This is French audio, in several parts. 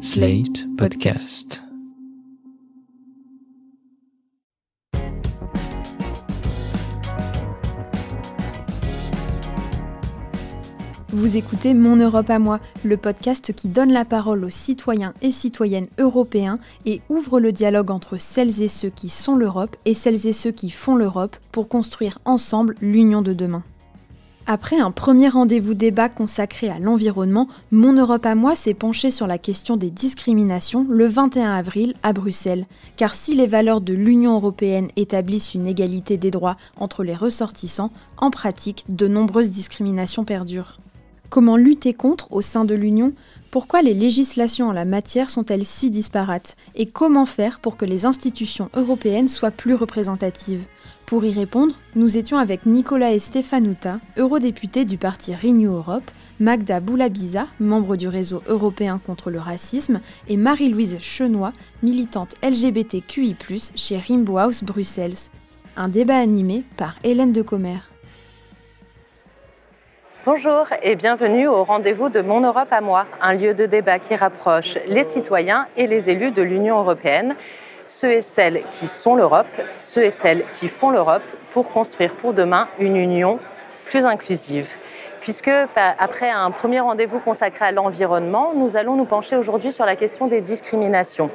Slate Podcast. Vous écoutez Mon Europe à moi, le podcast qui donne la parole aux citoyens et citoyennes européens et ouvre le dialogue entre celles et ceux qui sont l'Europe et celles et ceux qui font l'Europe pour construire ensemble l'union de demain. Après un premier rendez-vous débat consacré à l'environnement, Mon Europe à moi s'est penché sur la question des discriminations le 21 avril à Bruxelles. Car si les valeurs de l'Union européenne établissent une égalité des droits entre les ressortissants, en pratique, de nombreuses discriminations perdurent. Comment lutter contre au sein de l'Union? Pourquoi les législations en la matière sont-elles si disparates? Et comment faire pour que les institutions européennes soient plus représentatives? Pour y répondre, nous étions avec Nicolas et Stefanuta, eurodéputés du parti Renew Europe, Magda Boulabiza, membre du réseau européen contre le racisme, et Marie-Louise Chenois, militante LGBTQI+, chez Rimbaud House Bruxelles. Un débat animé par Hélène de Commer. Bonjour et bienvenue au rendez-vous de Mon Europe à moi, un lieu de débat qui rapproche les citoyens et les élus de l'Union européenne, ceux et celles qui sont l'Europe, ceux et celles qui font l'Europe pour construire pour demain une union plus inclusive puisque bah, après un premier rendez-vous consacré à l'environnement, nous allons nous pencher aujourd'hui sur la question des discriminations.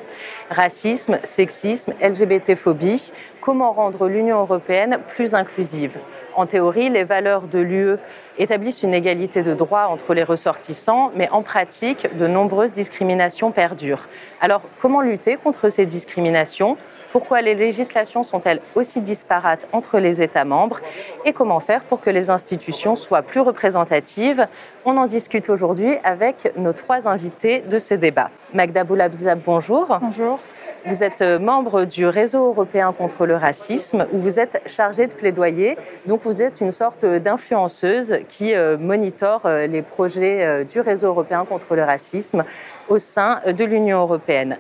Racisme, sexisme, LGBT-phobie, comment rendre l'Union européenne plus inclusive? En théorie, les valeurs de l'UE établissent une égalité de droits entre les ressortissants, mais en pratique, de nombreuses discriminations perdurent. Alors, comment lutter contre ces discriminations? Pourquoi les législations sont-elles aussi disparates entre les États membres et comment faire pour que les institutions soient plus représentatives On en discute aujourd'hui avec nos trois invités de ce débat. Magda Boulabizab, bonjour. Bonjour. Vous êtes membre du réseau européen contre le racisme où vous êtes chargée de plaidoyer. Donc vous êtes une sorte d'influenceuse qui euh, monitore euh, les projets euh, du réseau européen contre le racisme au sein de l'Union européenne.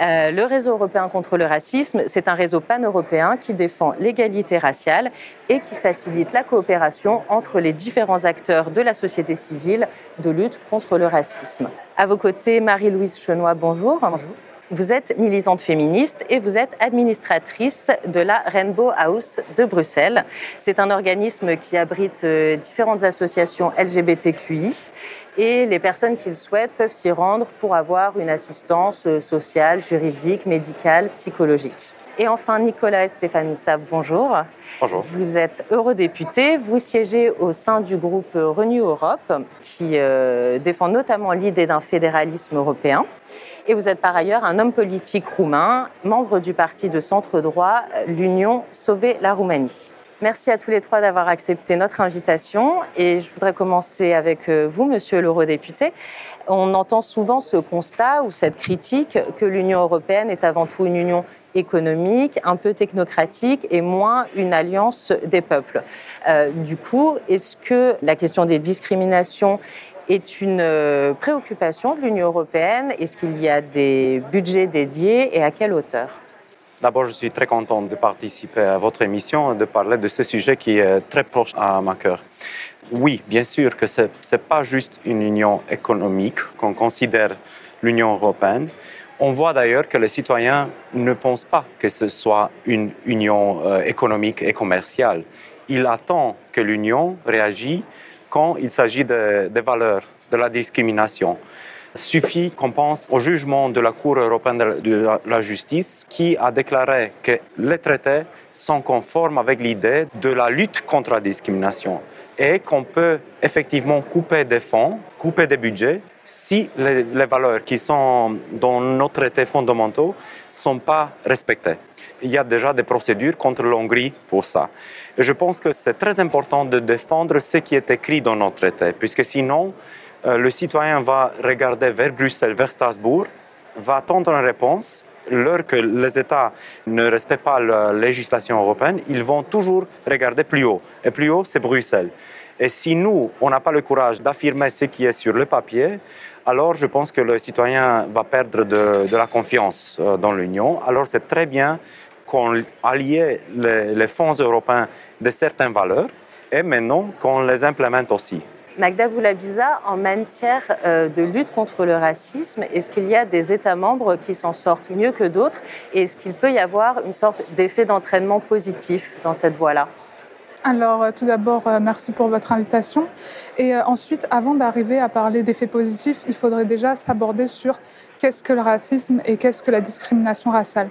Euh, le réseau européen contre le racisme, c'est un réseau pan-européen qui défend l'égalité raciale et qui facilite la coopération entre les différents acteurs de la société civile de lutte contre le racisme. À vos côtés, Marie-Louise Chenois, bonjour. Bonjour. Vous êtes militante féministe et vous êtes administratrice de la Rainbow House de Bruxelles. C'est un organisme qui abrite euh, différentes associations LGBTQI et les personnes qui le souhaitent peuvent s'y rendre pour avoir une assistance euh, sociale, juridique, médicale, psychologique. Et enfin, Nicolas et Stéphane Sab, bonjour. Bonjour. Vous êtes eurodéputé, vous siégez au sein du groupe Renew Europe, qui euh, défend notamment l'idée d'un fédéralisme européen. Et vous êtes par ailleurs un homme politique roumain, membre du parti de centre droit, l'Union Sauver la Roumanie. Merci à tous les trois d'avoir accepté notre invitation. Et je voudrais commencer avec euh, vous, monsieur l'eurodéputé. On entend souvent ce constat ou cette critique que l'Union européenne est avant tout une union économique, un peu technocratique et moins une alliance des peuples. Euh, du coup, est-ce que la question des discriminations est une euh, préoccupation de l'Union européenne? Est-ce qu'il y a des budgets dédiés et à quelle hauteur? D'abord, je suis très content de participer à votre émission et de parler de ce sujet qui est très proche à ma cœur. Oui, bien sûr que ce n'est pas juste une union économique qu'on considère l'Union européenne. On voit d'ailleurs que les citoyens ne pensent pas que ce soit une union euh, économique et commerciale. Ils attendent que l'Union réagisse quand il s'agit des de valeurs, de la discrimination suffit qu'on pense au jugement de la Cour européenne de la justice qui a déclaré que les traités sont conformes avec l'idée de la lutte contre la discrimination et qu'on peut effectivement couper des fonds, couper des budgets si les, valeurs qui sont dans nos traités fondamentaux ne sont pas respectées. Il y a déjà des procédures contre l'Hongrie pour ça. Et je pense que c'est très important de défendre ce qui est écrit dans nos traités, puisque sinon, le citoyen va regarder vers Bruxelles, vers Strasbourg, va attendre une réponse. Lors que les États ne respectent pas la législation européenne, ils vont toujours regarder plus haut. Et plus haut, c'est Bruxelles. Et si nous, on n'a pas le courage d'affirmer ce qui est sur le papier, alors je pense que le citoyen va perdre de, la confiance euh, dans l'Union. Alors c'est très bien qu'on allie les, les fonds européens de certaines valeurs et maintenant qu'on les implémente aussi. Magda Boulabiza, en matière euh, de lutte contre le racisme, est-ce qu'il y a des États membres qui s'en sortent mieux que d'autres? Et est-ce qu'il peut y avoir une sorte d'effet d'entraînement positif dans cette voie-là? Alors, euh, tout d'abord, euh, merci pour votre invitation. Et ensuite, avant d'arriver à parler d'effets positifs, il faudrait déjà s'aborder sur qu'est-ce que le racisme et qu'est-ce que la discrimination raciale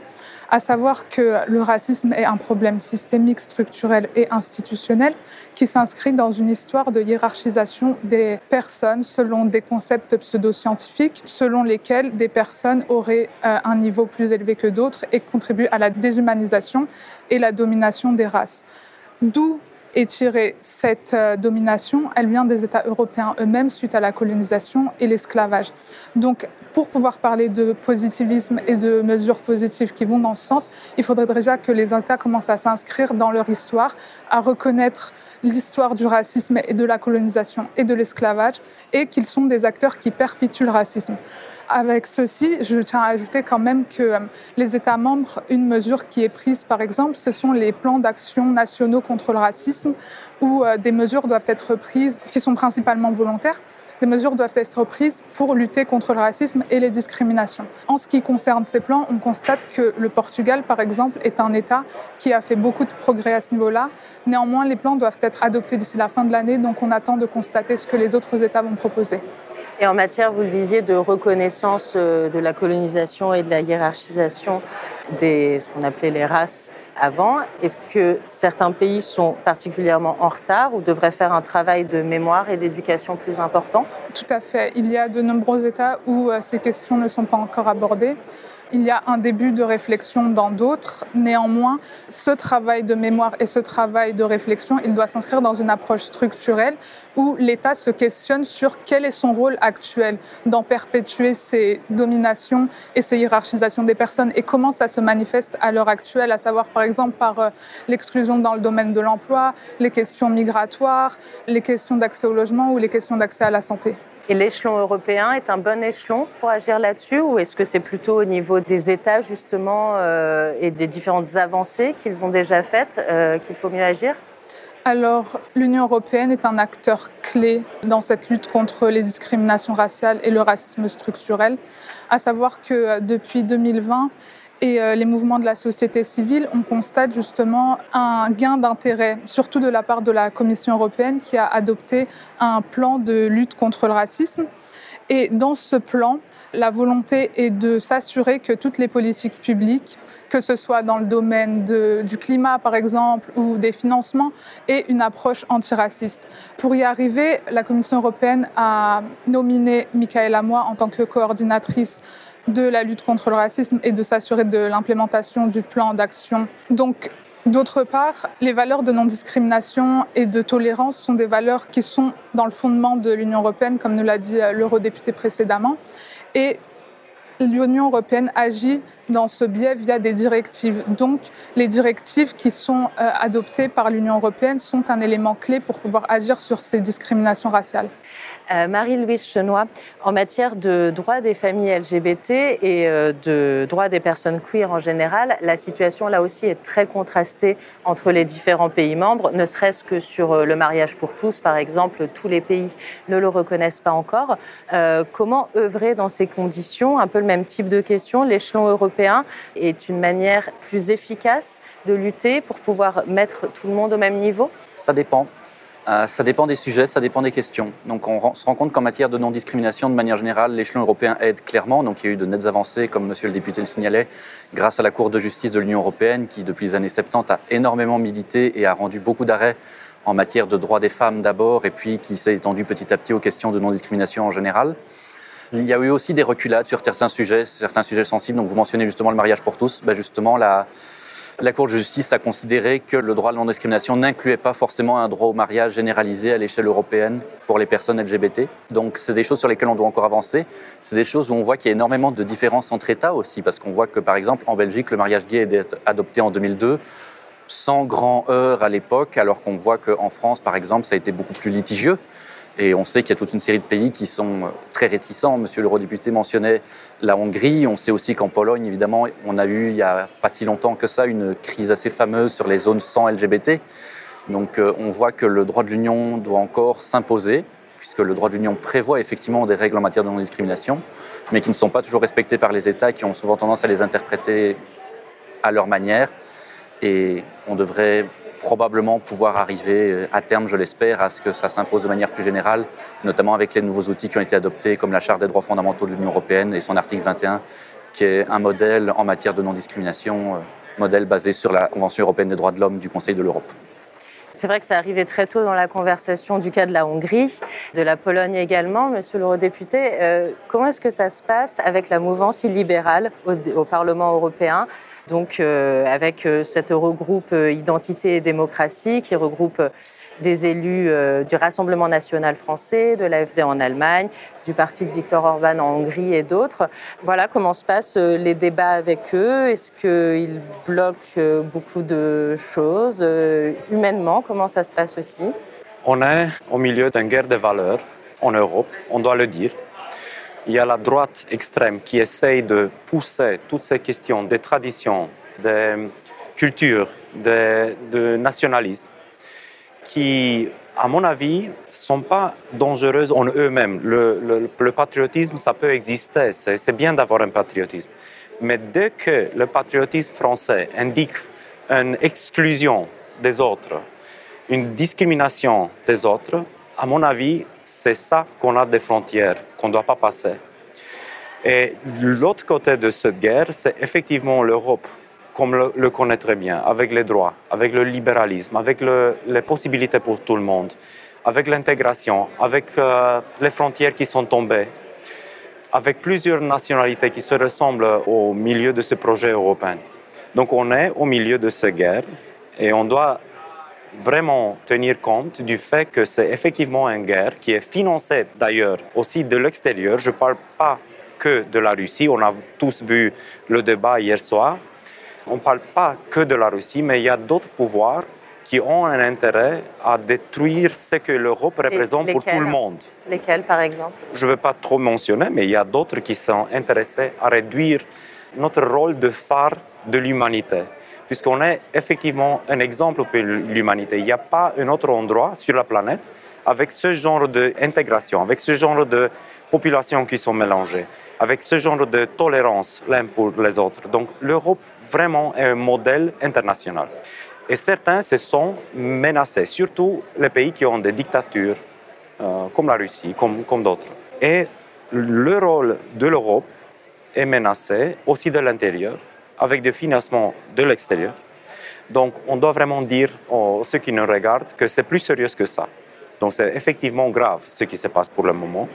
à savoir que le racisme est un problème systémique, structurel et institutionnel qui s'inscrit dans une histoire de hiérarchisation des personnes selon des concepts pseudo-scientifiques, selon lesquels des personnes auraient euh, un niveau plus élevé que d'autres et contribuent à la déshumanisation et la domination des races. D'où est tirée cette euh, domination Elle vient des États européens eux-mêmes suite à la colonisation et l'esclavage. Donc, pour pouvoir parler de positivisme et de mesures positives qui vont dans ce sens, il faudrait déjà que les États commencent à s'inscrire dans leur histoire, à reconnaître l'histoire du racisme et de la colonisation et de l'esclavage, et qu'ils sont des acteurs qui perpétuent le racisme. Avec ceci, je tiens à ajouter quand même que euh, les États membres, une mesure qui est prise par exemple, ce sont les plans d'action nationaux contre le racisme, où euh, des mesures doivent être prises qui sont principalement volontaires. Des mesures doivent être prises pour lutter contre le racisme et les discriminations. En ce qui concerne ces plans, on constate que le Portugal, par exemple, est un État qui a fait beaucoup de progrès à ce niveau-là. Néanmoins, les plans doivent être adoptés d'ici la fin de l'année, donc on attend de constater ce que les autres États vont proposer. Et en matière, vous le disiez, de reconnaissance euh, de la colonisation et de la hiérarchisation des ce qu'on appelait les races avant, est-ce que certains pays sont particulièrement en retard ou devraient faire un travail de mémoire et d'éducation plus important? Tout à fait. Il y a de nombreux États où euh, ces questions ne sont pas encore abordées. Il y a un début de réflexion dans d'autres. Néanmoins, ce travail de mémoire et ce travail de réflexion, il doit s'inscrire dans une approche structurelle où l'État se questionne sur quel est son rôle actuel dans perpétuer ces dominations et ces hiérarchisations des personnes et comment ça se manifeste à l'heure actuelle, à savoir par exemple par euh, l'exclusion dans le domaine de l'emploi, les questions migratoires, les questions d'accès au logement ou les questions d'accès à la santé. Et l'échelon européen est un bon échelon pour agir là-dessus ou est-ce que c'est plutôt au niveau des États justement euh, et des différentes avancées qu'ils ont déjà faites euh, qu'il faut mieux agir? Alors, l'Union européenne est un acteur clé dans cette lutte contre les discriminations raciales et le racisme structurel, à savoir que euh, depuis 2020, et euh, les mouvements de la société civile, on constate justement un gain d'intérêt, surtout de la part de la Commission européenne qui a adopté un plan de lutte contre le racisme. Et dans ce plan, la volonté est de s'assurer que toutes les politiques publiques, que ce soit dans le domaine du climat par exemple ou des financements, aient une approche antiraciste. Pour y arriver, la Commission européenne a nominé Michaela Moi en tant que coordinatrice de la lutte contre le racisme et de s'assurer de l'implémentation du plan d'action. Donc, D'autre part, les valeurs de non-discrimination et de tolérance sont des valeurs qui sont dans le fondement de l'Union européenne, comme nous l'a dit euh, l'eurodéputé précédemment. Et l'Union européenne agit dans ce biais via des directives. Donc, les directives qui sont euh, adoptées par l'Union européenne sont un élément clé pour pouvoir agir sur ces discriminations raciales. Euh, Marie-Louise Chenois, en matière de droits des familles LGBT et euh, de droits des personnes queer en général, la situation là aussi est très contrastée entre les différents pays membres, ne serait-ce que sur euh, le mariage pour tous, par exemple, tous les pays ne le reconnaissent pas encore. comment œuvrer dans ces conditions? Un peu le même type de question. L'échelon européen est une manière plus efficace de lutter pour pouvoir mettre tout le monde au même niveau? Ça dépend. Euh, ça dépend des sujets, ça dépend des questions. Donc on se rend compte qu'en matière de non-discrimination, de manière générale, l'échelon européen aide clairement. Donc il y a eu de nettes avancées, comme monsieur le député le signalait, grâce à la Cour de justice de l'Union européenne, qui depuis les années 70 a énormément milité et a rendu beaucoup d'arrêts en matière de droits des femmes d'abord, et puis qui s'est étendu petit à petit aux questions de non-discrimination en général. Il y a eu aussi des reculades sur certains sujets, certains sujets sensibles. Donc vous mentionnez justement le mariage pour tous. Ben justement, la, la Cour de justice a considéré que le droit de non-discrimination n'incluait pas forcément un droit au mariage généralisé à l'échelle européenne pour les personnes LGBT. Donc c'est des choses sur lesquelles on doit encore avancer. C'est des choses où on voit qu'il y a énormément de différences entre États aussi, parce qu'on voit que par exemple en Belgique, le mariage gay est adopté en 2002 sans grand heure à l'époque, alors qu'on voit qu'en France, par exemple, ça a été beaucoup plus litigieux. Et on sait qu'il y a toute une série de pays qui sont euh, très réticents. Monsieur l'eurodéputé mentionnait la Hongrie. On sait aussi qu'en Pologne, évidemment, on a eu, il n'y a pas si longtemps que ça, une crise assez fameuse sur les zones sans LGBT. Donc euh, on voit que le droit de l'Union doit encore s'imposer. puisque le droit de l'Union prévoit effectivement des règles en matière de non-discrimination, mais qui ne sont pas toujours respectées par les États qui ont souvent tendance à les interpréter à leur manière. Et on devrait probablement pouvoir arriver euh, à terme, je l'espère, à ce que ça s'impose de manière plus générale, notamment avec les nouveaux outils qui ont été adoptés, comme la Charte des droits fondamentaux de l'Union européenne et son article 21, qui est un modèle en matière de non-discrimination, euh, modèle basé sur la Convention européenne des droits de l'homme du Conseil de l'Europe. C'est vrai que ça arrivait très tôt dans la conversation du cas de la Hongrie, de la Pologne également. Monsieur l'eurodéputé, euh, comment est-ce que ça se passe avec la mouvance illibérale au, Parlement européen? Donc euh, avec euh, cet Eurogroupe Identité et Démocratie qui regroupe des élus euh, du Rassemblement national français, de l'AFD en Allemagne, du parti de Viktor Orban en Hongrie et d'autres. Voilà comment se passent euh, les débats avec eux. Est-ce qu'ils bloquent euh, beaucoup de choses Humainement, comment ça se passe aussi On est au milieu d'une guerre de valeurs en Europe, on doit le dire. Il y a la droite extrême qui essaye de pousser toutes ces questions des traditions, des cultures, de nationalisme qui, à mon avis, ne sont pas dangereuses en eux-mêmes. Le, patriotisme, ça peut exister, c'est bien d'avoir un patriotisme. Mais dès que le patriotisme français indique une exclusion des autres, une discrimination des autres, à mon avis, c'est ça qu'on a des frontières, qu'on ne doit pas passer. Et l'autre côté de cette guerre, c'est effectivement l'Europe comme le, le, connaît très bien, avec les droits, avec le libéralisme, avec les possibilités pour tout le monde, avec l'intégration, avec euh, les frontières qui sont tombées, avec plusieurs nationalités qui se ressemblent au milieu de ce projet européen. Donc on est au milieu de cette guerre et on doit vraiment tenir compte du fait que c'est effectivement une guerre qui est financée d'ailleurs aussi de l'extérieur. Je ne parle pas que de la Russie. On a tous vu le débat hier soir on ne parle pas que de la Russie, mais il y a d'autres pouvoirs qui ont un intérêt à détruire ce que l'Europe représente pour tout le monde. Lesquels, par exemple? Je ne veux pas trop mentionner, mais il y a d'autres qui sont intéressés à réduire notre rôle de phare de l'humanité, puisqu'on est effectivement un exemple pour l'humanité. Il n'y a pas un autre endroit sur la planète avec ce genre d'intégration, avec ce genre de populations qui sont mélangées, avec ce genre de tolérance l'un pour les autres. Donc l'Europe vraiment est un modèle international. Et certains se sont menacés, surtout les pays qui ont des dictatures, euh, comme la Russie, comme, comme d'autres. Et le rôle de l'Europe est menacé aussi de l'intérieur, avec des financements de l'extérieur. Donc on doit vraiment dire aux ceux qui nous regardent que c'est plus sérieux que ça. Donc c'est effectivement grave ce qui se passe pour le moment.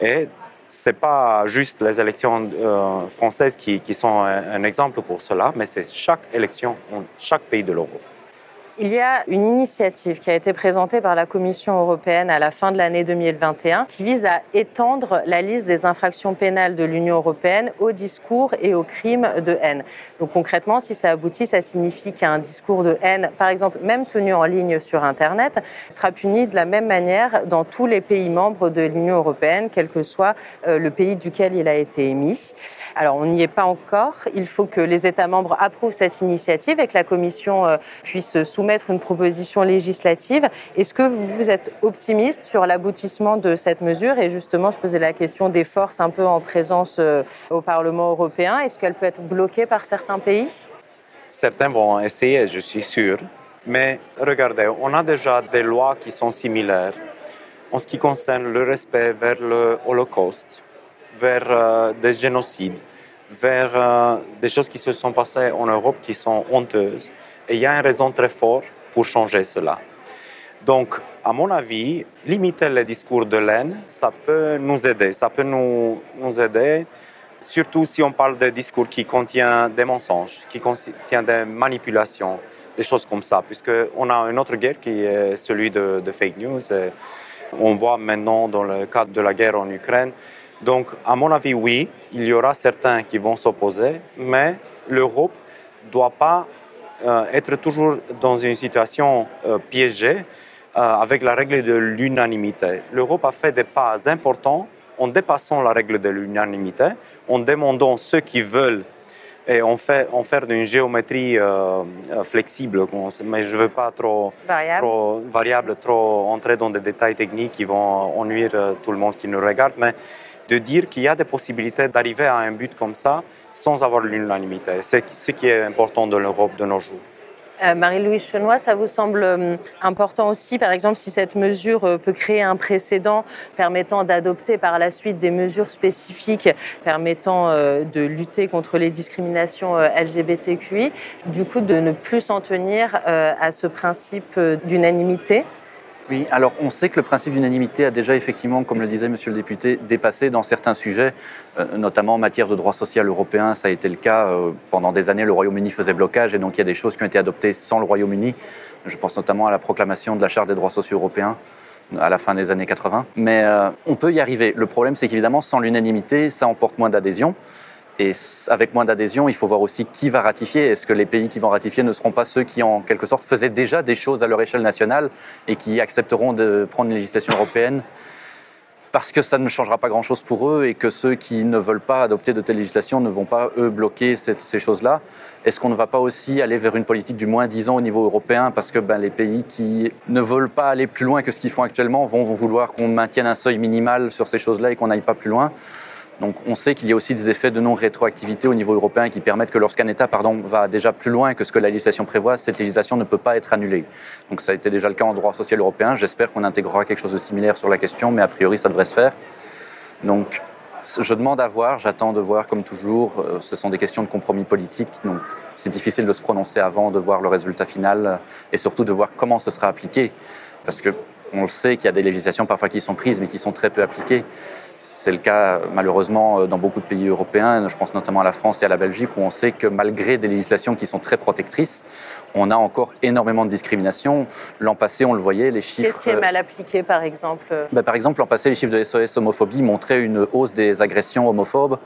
Et ce n'est pas juste les élections euh, françaises qui, qui sont un, un, exemple pour cela, mais c'est chaque élection en chaque pays de l'Europe. Il y a une initiative qui a été présentée par la Commission européenne à la fin de l'année 2021 qui vise à étendre la liste des infractions pénales de l'Union européenne aux discours et aux crimes de haine. Donc concrètement, si ça aboutit, ça signifie qu'un discours de haine, par exemple même tenu en ligne sur Internet, sera puni de la même manière dans tous les pays membres de l'Union européenne, quel que soit euh, le pays duquel il a été émis. Alors on n'y est pas encore. Il faut que les États membres approuvent cette initiative et que la Commission euh, puisse soumettre une proposition législative. Est-ce que vous êtes optimiste sur l'aboutissement de cette mesure? Et justement, je posais la question des forces un peu en présence euh, au Parlement européen. Est-ce qu'elle peut être bloquée par certains pays? Certains vont essayer, je suis sûr. Mais regardez, on a déjà des lois qui sont similaires en ce qui concerne le respect vers le Holocauste, vers euh, des génocides, vers euh, des choses qui se sont passées en Europe qui sont honteuses. Et il y a une raison très forte pour changer cela. Donc, à mon avis, limiter les discours de laine, ça peut nous aider. Ça peut nous, nous aider, surtout si on parle de discours qui contiennent des mensonges, qui contiennent des manipulations, des choses comme ça. Puisqu'on a une autre guerre qui est celui de, de fake news. on voit maintenant dans le cadre de la guerre en Ukraine. Donc, à mon avis, oui, il y aura certains qui vont s'opposer, mais l'Europe ne doit pas être toujours dans une situation euh, piégée euh, avec la règle de l'unanimité. L'Europe a fait des pas importants en dépassant la règle de l'unanimité, en demandant ceux qui veulent et on fait, on fait d'une géométrie euh, euh, flexible, mais je ne veux pas trop variable. trop variable, trop entrer dans des détails techniques qui vont ennuyer euh, tout le monde qui nous regarde, mais de dire qu'il y a des possibilités d'arriver à un but comme ça sans avoir l'unanimité. C'est ce qui est important de l'Europe de nos jours. Euh, Marie-Louise Chenois, ça vous semble euh, important aussi, par exemple, si cette mesure euh, peut créer un précédent permettant d'adopter par la suite des mesures spécifiques permettant de lutter contre les discriminations LGBTQI, du coup de ne plus s'en tenir à ce principe d'unanimité? Alors on sait que le principe d'unanimité a déjà effectivement, comme le disait Monsieur le député, dépassé dans certains sujets, euh, notamment en matière de droit social européen. Ça a été le cas euh, pendant des années. Le Royaume-Uni faisait blocage et donc il y a des choses qui ont été adoptées sans le Royaume-Uni. Je pense notamment à la proclamation de la Charte des droits sociaux européens à la fin des années 80. Mais euh, on peut y arriver. Le problème, c'est qu'évidemment, sans l'unanimité, ça emporte moins d'adhésion. Et avec moins d'adhésion, il faut voir aussi qui va ratifier. Est-ce que les pays qui vont ratifier ne seront pas ceux qui, en quelque sorte, faisaient déjà des choses à leur échelle nationale et qui accepteront de prendre une législation européenne parce que ça ne changera pas grand-chose pour eux et que ceux qui ne veulent pas adopter de telles législations ne vont pas, eux, bloquer ces choses-là? Est-ce qu'on ne va pas aussi aller vers une politique du moins disant au niveau européen parce que ben, les pays qui ne veulent pas aller plus loin que ce qu'ils font actuellement vont vouloir qu'on maintienne un seuil minimal sur ces choses-là et qu'on n'aille pas plus loin? Donc on sait qu'il y a aussi des effets de non-rétroactivité au niveau européen qui permettent que lorsqu'un État va déjà plus loin que ce que la législation prévoit, cette législation ne peut pas être annulée. Donc ça a été déjà le cas en droit social européen. J'espère qu'on intégrera quelque chose de similaire sur la question, mais a priori ça devrait se faire. Donc je demande à voir, j'attends de voir comme toujours. Euh, ce sont des questions de compromis politique, donc c'est difficile de se prononcer avant de voir le résultat final et surtout de voir comment ce sera appliqué. Parce que on le sait qu'il y a des législations parfois qui sont prises mais qui sont très peu appliquées. C'est le cas malheureusement dans beaucoup de pays européens, je pense notamment à la France et à la Belgique, où on sait que malgré des législations qui sont très protectrices, on a encore énormément de discrimination. L'an passé, on le voyait, les chiffres... Qu'est-ce qui est mal appliqué, par exemple? Ben, Par exemple, l'an passé, les chiffres de SOS homophobie montraient une hausse des agressions homophobes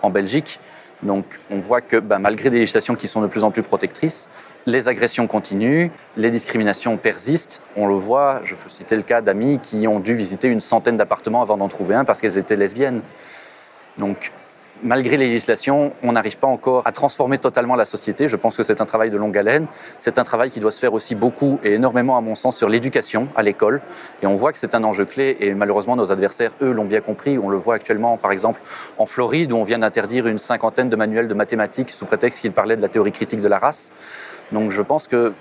en Belgique. Donc on voit que ben, malgré des législations qui sont de plus en plus protectrices, les agressions continuent, les discriminations persistent. On le voit, je peux citer le cas d'amis qui ont dû visiter une centaine d'appartements avant d'en trouver un parce qu'elles étaient lesbiennes. Donc malgré les législations, on n'arrive pas encore à transformer totalement la société. Je pense que c'est un travail de longue haleine. C'est un travail qui doit se faire aussi beaucoup et énormément, à mon sens, sur l'éducation à l'école. Et on voit que c'est un enjeu clé. Et malheureusement, nos adversaires, eux, l'ont bien compris. On le voit actuellement, par exemple, en Floride, où on vient d'interdire une cinquantaine de manuels de mathématiques sous prétexte qu'ils parlaient de la théorie critique de la race. Donc je pense que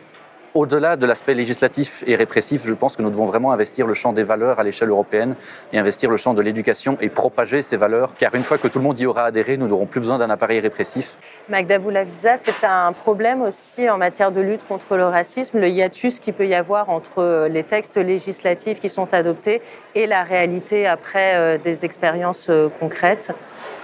au-delà de l'aspect législatif et répressif, je pense que nous devons vraiment investir le champ des valeurs à l'échelle européenne et investir le champ de l'éducation et propager ces valeurs, car une fois que tout le monde y aura adhéré, nous n'aurons plus besoin d'un appareil répressif. Magda Boulavisa, c'est un problème aussi en matière de lutte contre le racisme, le hiatus qu'il peut y avoir entre les textes législatifs qui sont adoptés et la réalité après euh, des expériences euh, concrètes.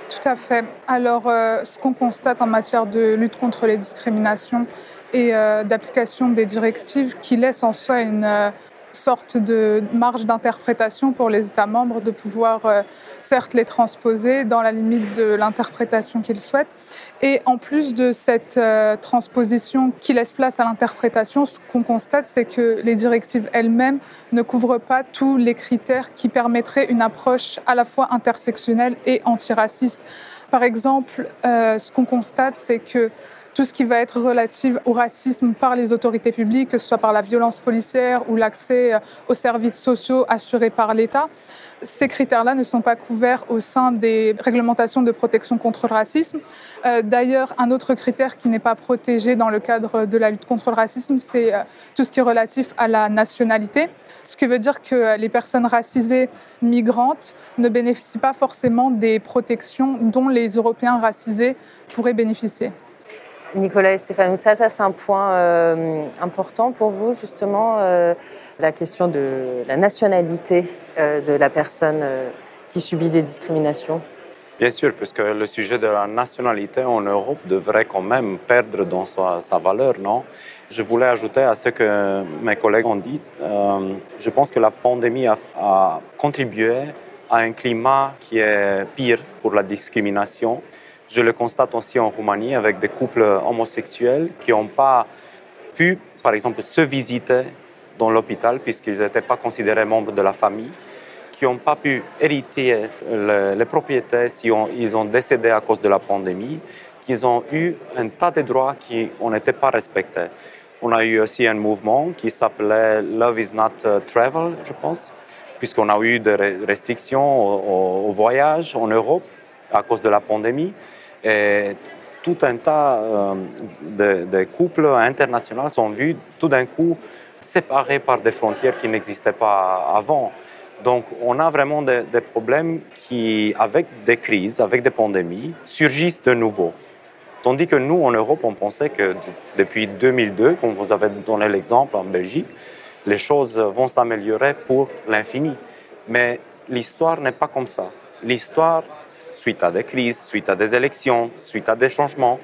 Tout à fait. Alors, euh, ce qu'on constate en matière de lutte contre les discriminations, et euh, d'application des directives qui laissent en soi une euh, sorte de marge d'interprétation pour les États membres de pouvoir euh, certes les transposer dans la limite de l'interprétation qu'ils souhaitent. Et en plus de cette transposition qui laisse place à l'interprétation, ce qu'on constate, c'est que les directives elles-mêmes ne couvrent pas tous les critères qui permettraient une approche à la fois intersectionnelle et antiraciste. Par exemple, ce qu'on constate, c'est que tout ce qui va être relatif au racisme par les autorités publiques, que ce soit par la violence policière ou l'accès euh, aux services sociaux assurés par l'État. Ces critères-là ne sont pas couverts au sein des réglementations de protection contre le racisme. Euh, d'ailleurs, un autre critère qui n'est pas protégé dans le cadre de la lutte contre le racisme, c'est euh, tout ce qui est relatif à la nationalité. Ce qui veut dire que les personnes racisées migrantes ne bénéficient pas forcément des protections dont les Européens racisés pourraient bénéficier. Nicolas et Stéphane ça, ça c'est un point euh, important pour vous, justement, euh, la question de la nationalité euh, de la personne qui subit des discriminations. Bien sûr, puisque le sujet de la nationalité en Europe devrait quand même perdre dans sa, valeur, non? Je voulais ajouter à ce que mes collègues ont dit, je pense que la pandémie a, a contribué à un climat qui est pire pour la discrimination je le constate aussi en Roumanie avec des couples homosexuels qui n'ont pas pu, par exemple, se visiter dans l'hôpital puisqu'ils n'étaient pas considérés membres de la famille, qui n'ont pas pu hériter les, propriétés si ils ont décédé à cause de la pandémie, qu'ils ont eu un tas de droits qui n'étaient pas respectés. On a eu aussi un mouvement qui s'appelait Love is not uh, travel, je pense, puisqu'on a eu des restrictions au, voyage en Europe à cause de la pandémie. Et tout un tas euh, de, couples internationaux sont vus tout d'un coup séparés par des frontières qui n'existaient pas avant. Donc on a vraiment des, des, problèmes qui, avec des crises, avec des pandémies, surgissent de nouveau. Tandis que nous, en Europe, on pensait que depuis 2002, comme vous avez donné l'exemple en Belgique, les choses vont s'améliorer pour l'infini. Mais l'histoire n'est pas comme ça. L'histoire, suite à des crises, suite à des élections, suite à des changements,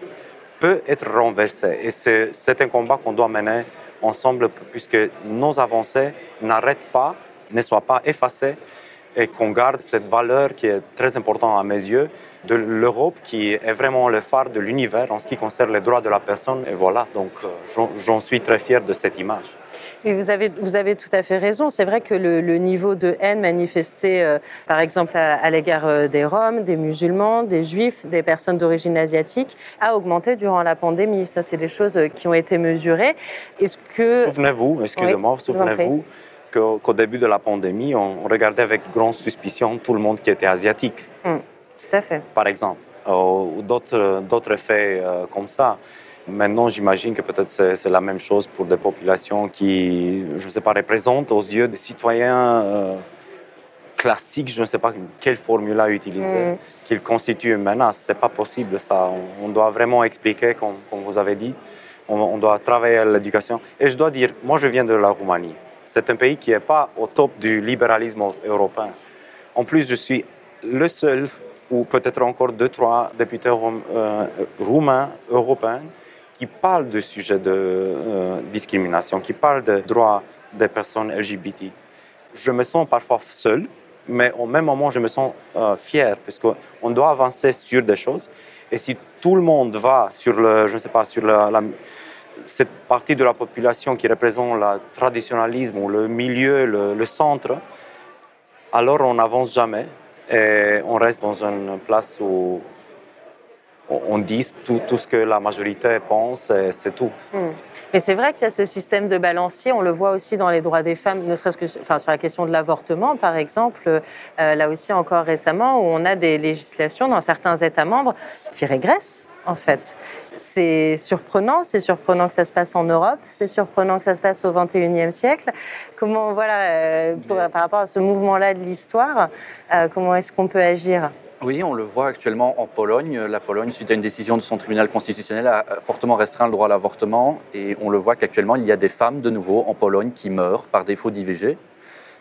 peut être renversée. Et c'est un combat qu'on doit mener ensemble puisque nos avancées n'arrêtent pas, ne soient pas effacées et qu'on garde cette valeur qui est très importante à mes yeux de l'Europe qui est vraiment le phare de l'univers en ce qui concerne les droits de la personne. Et voilà, donc euh, j'en suis très fier de cette image. Et vous avez, vous avez tout à fait raison. C'est vrai que le, niveau de haine manifesté, euh, par exemple, à, l'égard euh, des Roms, des musulmans, des Juifs, des personnes d'origine asiatique, a augmenté durant la pandémie. Ça, c'est des choses qui ont été mesurées. Est-ce que... Souvenez-vous, excusez-moi, souvenez-vous qu'au début de la pandémie, on regardait avec grande suspicion tout le monde qui était asiatique. Hum, tout à fait. Par exemple, ou d'autres faits euh, comme ça. Maintenant, j'imagine que peut-être c'est la même chose pour des populations qui, je ne sais pas, représentent aux yeux des citoyens euh, classiques, je ne sais pas quelle formule utiliser, hum. qu'ils constituent une menace. Ce n'est pas possible ça. On, doit vraiment expliquer, comme, vous avez dit. On, on doit travailler à l'éducation. Et je dois dire, moi je viens de la Roumanie. C'est un pays qui n'est pas au top du libéralisme européen. En plus, je suis le seul, ou peut-être encore deux, trois députés euh, roumains, européens, qui parlent du sujet de euh, discrimination, qui parlent des droits des personnes LGBT. Je me sens parfois seul, mais au même moment, je me sens euh, fier, puisqu'on doit avancer sur des choses. Et si tout le monde va sur le, je ne sais pas, sur la cette partie de la population qui représente le traditionnalisme ou le milieu, le, centre, alors on n'avance jamais et on reste dans une place où on dit tout, ce que la majorité pense et c'est tout. Hmm. Mais c'est vrai qu'il y a ce système de balancier, on le voit aussi dans les droits des femmes, ne serait-ce que sur la question de l'avortement, par exemple, euh, là aussi encore récemment, où on a des législations dans certains États membres qui régressent en fait. C'est surprenant, c'est surprenant que ça se passe en Europe, c'est surprenant que ça se passe au XXIe siècle. Comment, voilà, euh, par rapport à ce mouvement-là de l'histoire, euh, comment est-ce qu'on peut agir? Oui, on le voit actuellement en Pologne. La Pologne, suite à une décision de son tribunal constitutionnel, a fortement restreint le droit à l'avortement. Et on le voit qu'actuellement, il y a des femmes de nouveau en Pologne qui meurent par défaut d'IVG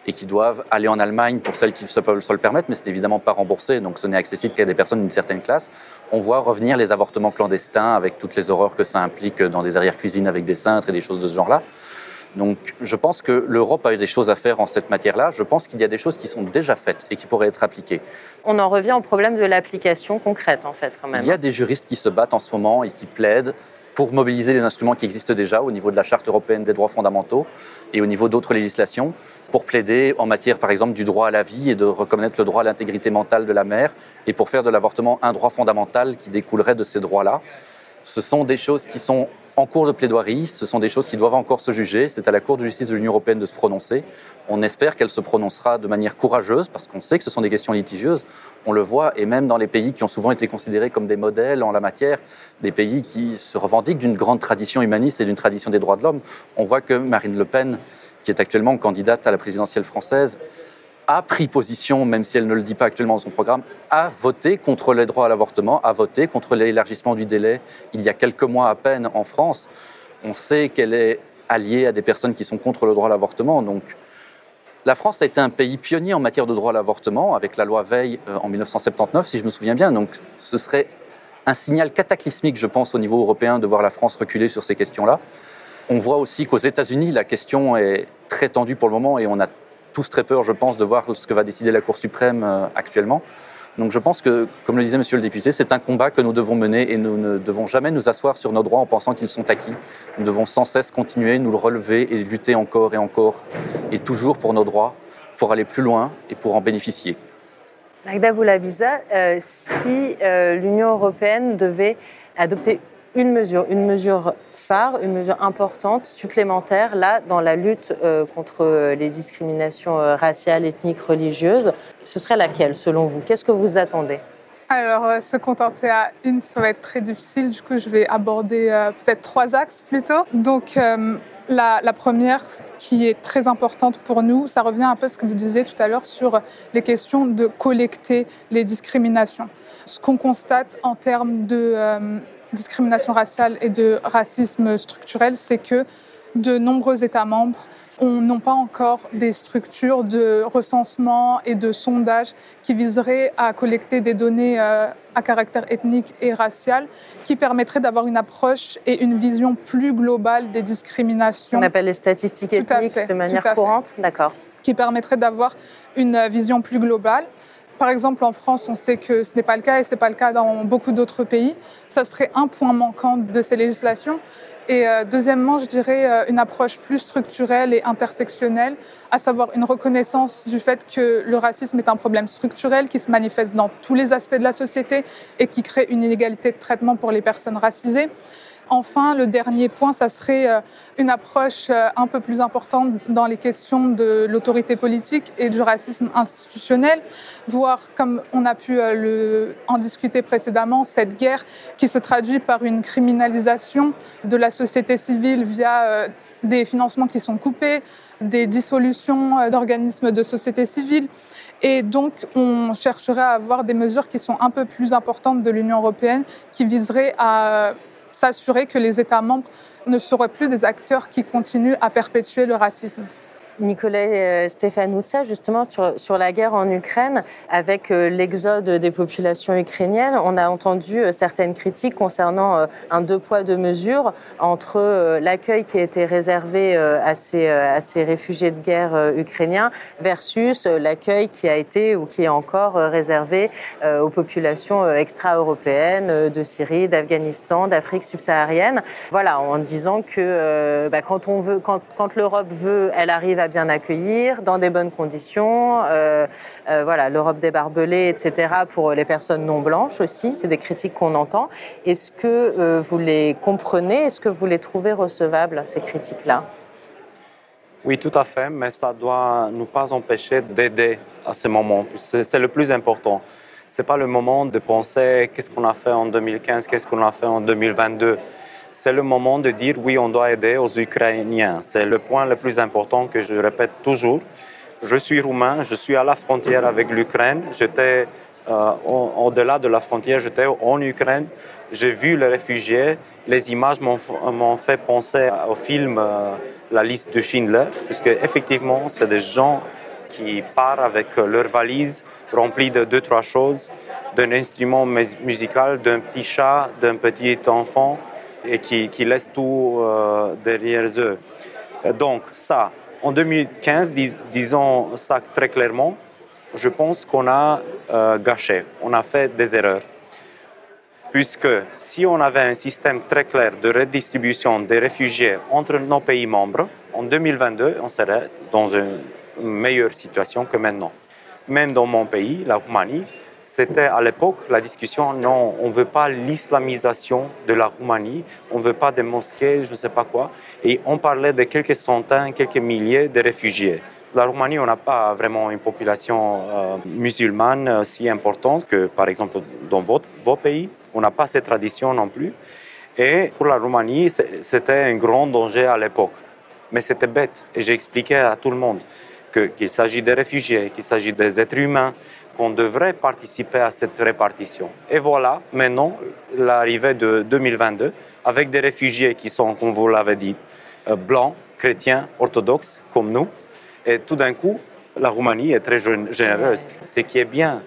et qui doivent aller en Allemagne pour celles qui peuvent se le permettre, mais ce n'est évidemment pas remboursé, donc ce n'est accessible qu'à des personnes d'une certaine classe. On voit revenir les avortements clandestins avec toutes les horreurs que ça implique dans des arrières-cuisines avec des cintres et des choses de ce genre-là. Donc je pense que l'Europe a eu des choses à faire en cette matière-là. Je pense qu'il y a des choses qui sont déjà faites et qui pourraient être appliquées. On en revient au problème de l'application concrète, en fait, quand même. Il y a des juristes qui se battent en ce moment et qui plaident pour mobiliser les instruments qui existent déjà au niveau de la Charte européenne des droits fondamentaux et au niveau d'autres législations, pour plaider en matière, par exemple, du droit à la vie et de reconnaître le droit à l'intégrité mentale de la mère, et pour faire de l'avortement un droit fondamental qui découlerait de ces droits-là. Ce sont des choses qui sont en cours de plaidoirie, ce sont des choses qui doivent encore se juger. C'est à la Cour de justice de l'Union européenne de se prononcer. On espère qu'elle se prononcera de manière courageuse, parce qu'on sait que ce sont des questions litigieuses. On le voit, et même dans les pays qui ont souvent été considérés comme des modèles en la matière, des pays qui se revendiquent d'une grande tradition humaniste et d'une tradition des droits de l'homme, on voit que Marine Le Pen, qui est actuellement candidate à la présidentielle française, a pris position, même si elle ne le dit pas actuellement dans son programme, a voté contre les droits à l'avortement, a voté contre l'élargissement du délai il y a quelques mois à peine en France. On sait qu'elle est alliée à des personnes qui sont contre le droit à l'avortement. Donc, la France a été un pays pionnier en matière de droit à l'avortement avec la loi Veil euh, en 1979, si je me souviens bien. Donc, ce serait un signal cataclysmique, je pense, au niveau européen de voir la France reculer sur ces questions-là. On voit aussi qu'aux États-Unis, la question est très tendue pour le moment et on a tous très peur, je pense, de voir ce que va décider la Cour suprême euh, actuellement. Donc je pense que, comme le disait Monsieur le député, c'est un combat que nous devons mener et nous ne devons jamais nous asseoir sur nos droits en pensant qu'ils sont acquis. Nous devons sans cesse continuer, nous le relever et lutter encore et encore et toujours pour nos droits, pour aller plus loin et pour en bénéficier. Magda Boulabiza, euh, si euh, l'Union européenne devait adopter une mesure, une mesure phare, une mesure importante, supplémentaire, là, dans la lutte euh, contre les discriminations raciales, ethniques, religieuses, ce serait laquelle, selon vous? Qu'est-ce que vous attendez? Alors, se contenter à une, ça va être très difficile. Du coup, je vais aborder peut-être trois axes plutôt. Donc, la, première, qui est très importante pour nous, ça revient un peu à ce que vous disiez tout à l'heure sur les questions de collecter les discriminations. Ce qu'on constate en termes de euh, discrimination raciale et de racisme structurel, c'est que de nombreux États membres n'ont pas encore des structures de recensement et de sondage qui viseraient à collecter des données euh, à caractère ethnique et racial, qui permettraient d'avoir une approche et une vision plus globale des discriminations. On appelle les statistiques ethniques de manière courante, d'accord. Qui permettrait d'avoir une vision plus globale. Par exemple, en France, on sait que ce n'est pas le cas et ce n'est pas le cas dans beaucoup d'autres pays. Ça serait un point manquant de ces législations. Et euh, deuxièmement, je dirais euh, une approche plus structurelle et intersectionnelle, à savoir une reconnaissance du fait que le racisme est un problème structurel qui se manifeste dans tous les aspects de la société et qui crée une inégalité de traitement pour les personnes racisées. Enfin, le dernier point, ça serait euh, une approche euh, un peu plus importante dans les questions de l'autorité politique et du racisme institutionnel, voire, comme on a pu euh, en discuter précédemment, cette guerre qui se traduit par une criminalisation de la société civile via des financements qui sont coupés, des dissolutions d'organismes de société civile. Et donc, on chercherait à avoir des mesures qui sont un peu plus importantes de l'Union européenne, qui viseraient à s'assurer que les États membres ne seraient plus des acteurs qui continuent à perpétuer le racisme. Nicolas euh, Stefanouza, justement, sur, sur, la guerre en Ukraine, avec euh, l'exode des populations ukrainiennes, on a entendu euh, certaines critiques concernant un deux poids, deux mesures entre l'accueil qui a été réservé à ces, à ces réfugiés de guerre ukrainiens versus l'accueil qui a été ou qui est encore réservé aux populations extra-européennes de Syrie, d'Afghanistan, d'Afrique subsaharienne. Voilà, en disant que bah, quand, quand, quand l'Europe veut, elle arrive à bien accueillir dans des bonnes conditions. Euh, euh, voilà, l'Europe des barbelés, etc. pour les personnes non blanches aussi, c'est des critiques qu'on entend. Est-ce que euh, vous les comprenez? Est-ce que vous les trouvez recevables, ces critiques-là? Oui, tout à fait, mais ça doit nous pas empêcher d'aider à ce moment. C'est le plus important. C'est pas le moment de penser qu'est-ce qu'on a fait en 2015, qu'est-ce qu'on a fait en 2022 c'est le moment de dire oui, on doit aider aux Ukrainiens. C'est le point le plus important que je répète toujours. Je suis roumain, je suis à la frontière avec l'Ukraine. J'étais euh, au-delà de la frontière, j'étais en Ukraine. J'ai vu les réfugiés. Les images m'ont fait penser au film euh, La liste de Schindler, puisque effectivement, c'est des gens qui partent avec leur valise remplie de deux, trois choses, d'un instrument musical, d'un petit chat, d'un petit enfant et qui, qui laissent tout euh, derrière eux. Donc ça, en 2015, disons ça très clairement, je pense qu'on a euh, gâché, on a fait des erreurs. Puisque si on avait un système très clair de redistribution des réfugiés entre nos pays membres, en 2022, on serait dans une meilleure situation que maintenant. Même dans mon pays, la Roumanie, c'était à l'époque la discussion, non, on ne veut pas l'islamisation de la Roumanie, on ne veut pas des mosquées, je ne sais pas quoi. Et on parlait de quelques centaines, quelques milliers de réfugiés. La Roumanie, on n'a pas vraiment une population euh, musulmane euh, si importante que, par exemple, dans votre, vos pays. On n'a pas cette tradition non plus. Et pour la Roumanie, c'était un grand danger à l'époque. Mais c'était bête. Et j'ai expliqué à tout le monde qu'il s'agit des réfugiés, qu'il s'agit des êtres humains, qu'on devrait participer à cette répartition. Et voilà, maintenant, l'arrivée de 2022, avec des réfugiés qui sont, comme vous l'avez dit, euh, blancs, chrétiens, orthodoxes, comme nous. Et tout d'un coup, la Roumanie est très généreuse, ce qui est bien.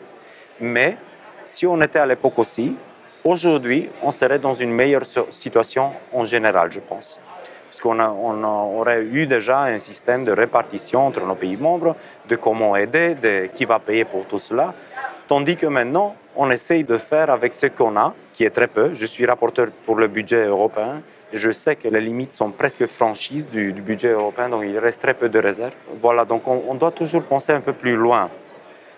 Mais si on était à l'époque aussi, aujourd'hui, on serait dans une meilleure situation en général, je pense parce qu'on on aurait eu déjà un système de répartition entre nos pays membres, de comment aider, de qui va payer pour tout cela. Tandis que maintenant, on essaye de faire avec ce qu'on a, qui est très peu. Je suis rapporteur pour le budget européen je sais que les limites sont presque franchises du, budget européen, donc il reste très peu de réserves. Voilà, donc on, on doit toujours penser un peu plus loin.